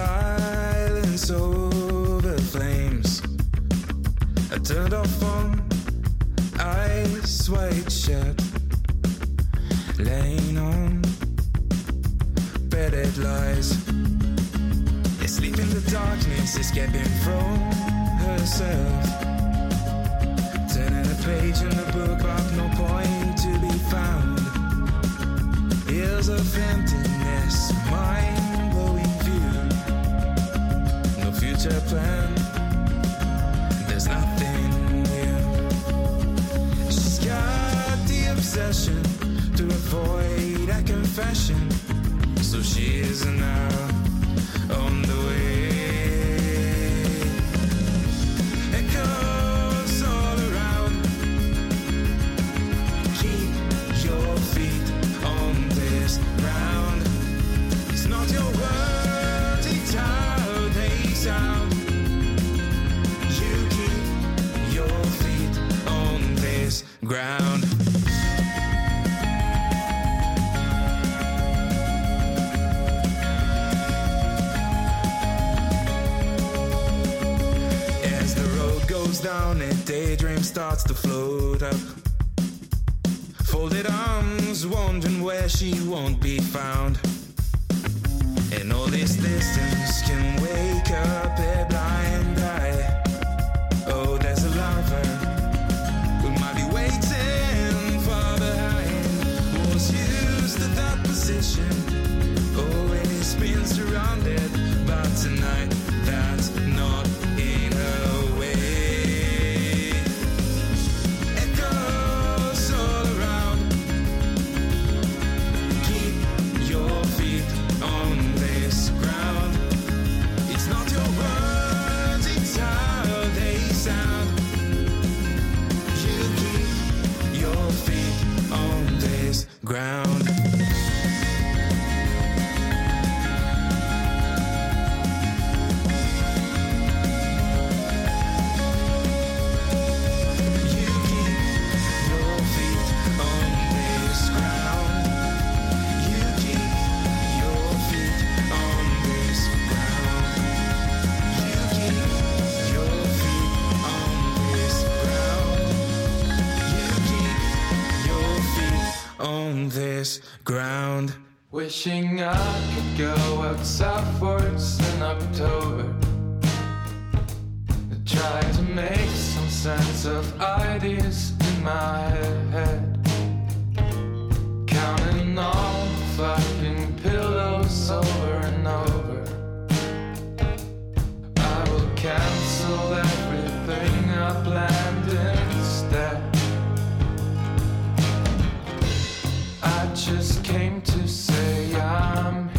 silence over flames. I turned off on eyes wide shut, laying on bedded lies. Asleep in the darkness, escaping from herself. Turning a page in the book, but no point to be found. Years of emptiness, mind future plan, there's nothing new. She's got the obsession to avoid a confession. So she is now ground. As the road goes down, a daydream starts to float up. Folded arms, wondering where she won't be found. And all this distance can wake up that southwards in October. To try to make some sense of ideas in my head. Counting all the fucking pillows over and over. I will cancel everything I planned instead. I just came to say I'm.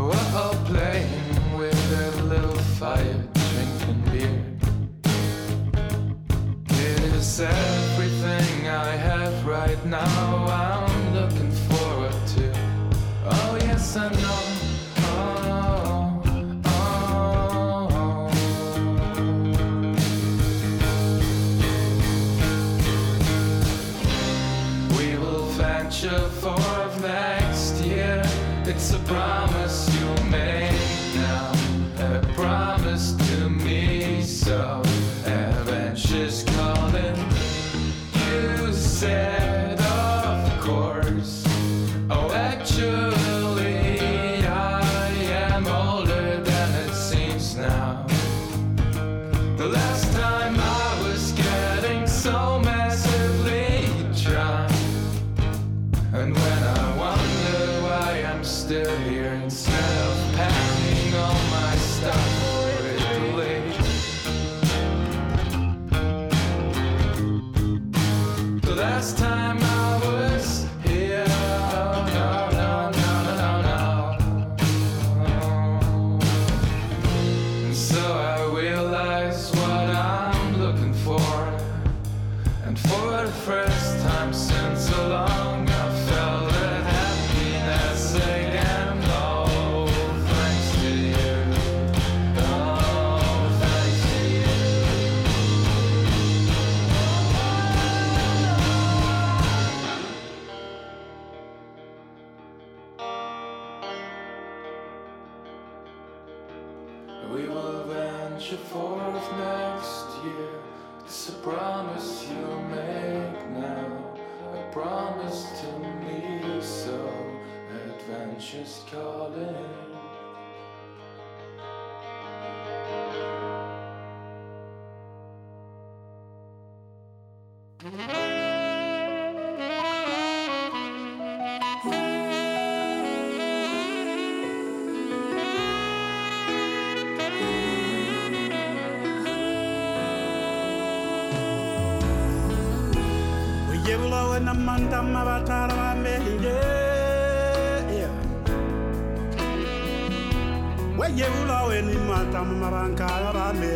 We're all playing with a little fire, drinking beer. It is everything I have right now. Last time We will venture forth next year. It's a promise you make now. A promise to me, so adventure's calling. Uyebula wena manta mabatara bamenge Uyebula wena manta mabankala bame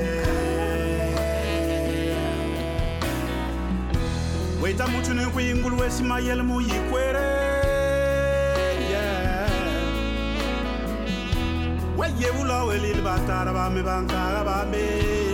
Weta mutu ne kwingulu wesimayele muyikwere Uyebula weli batara bame bankala bame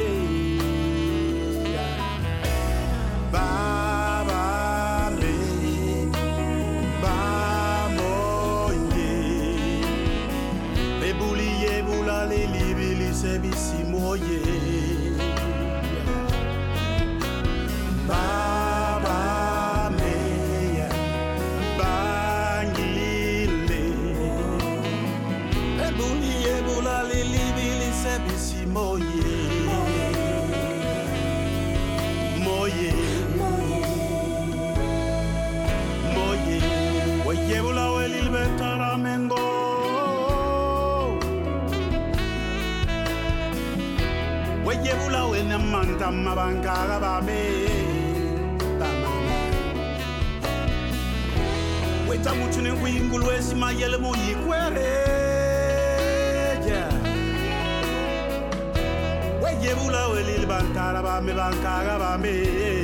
manta mabankala bame bamama mutu ne kwingulu esimayele muyikwere. Wayebula welilbantara bame bankala bame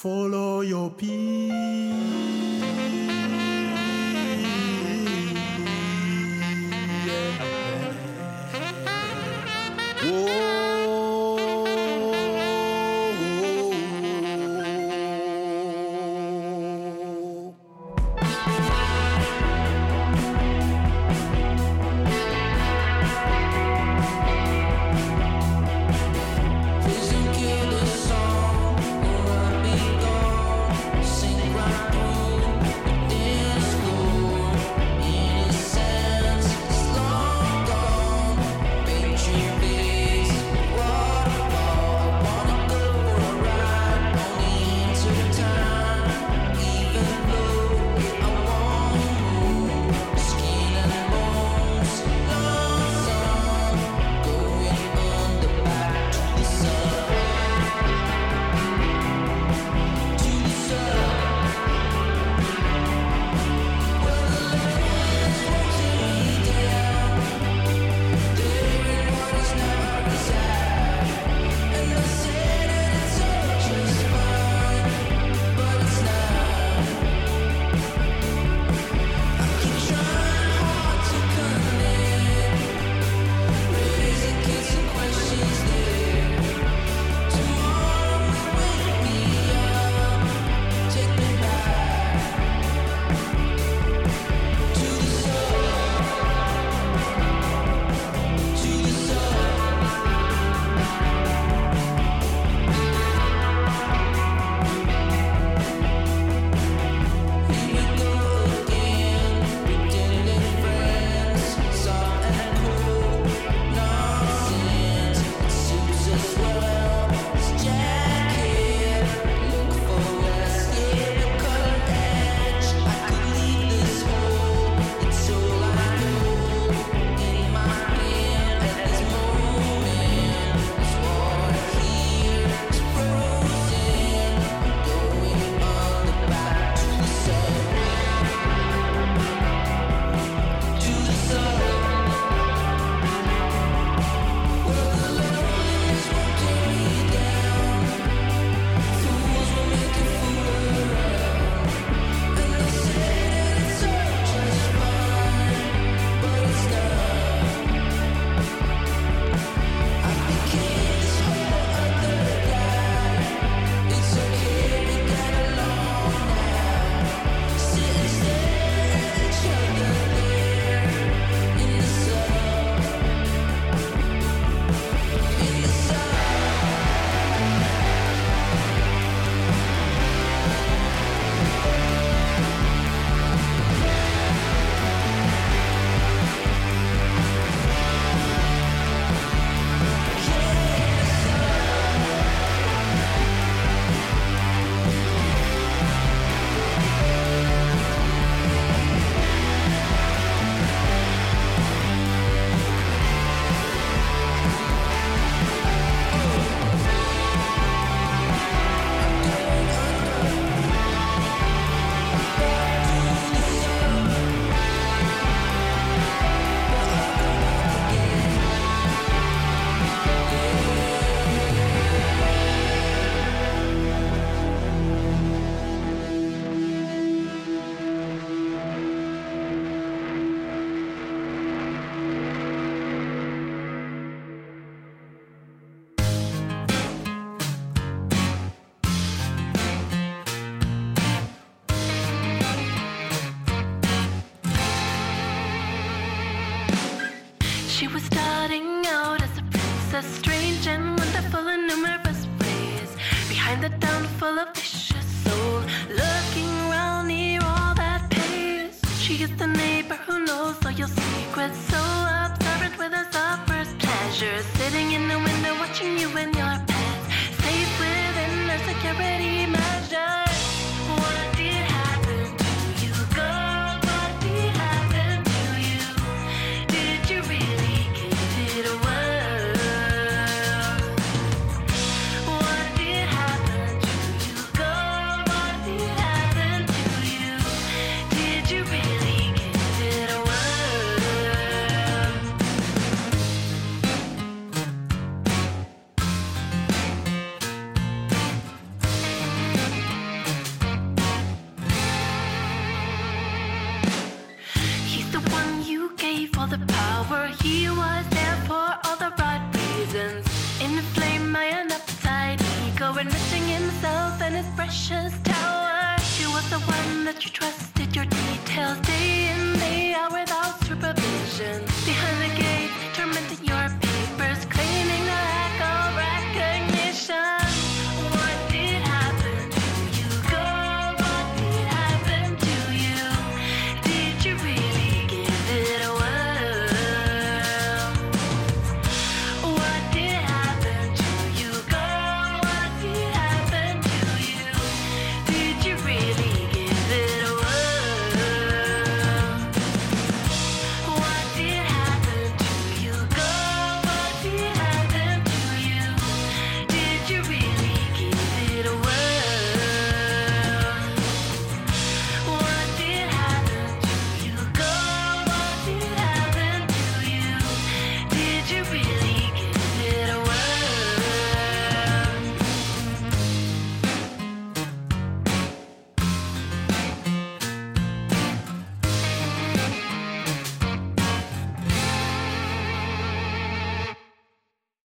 follow your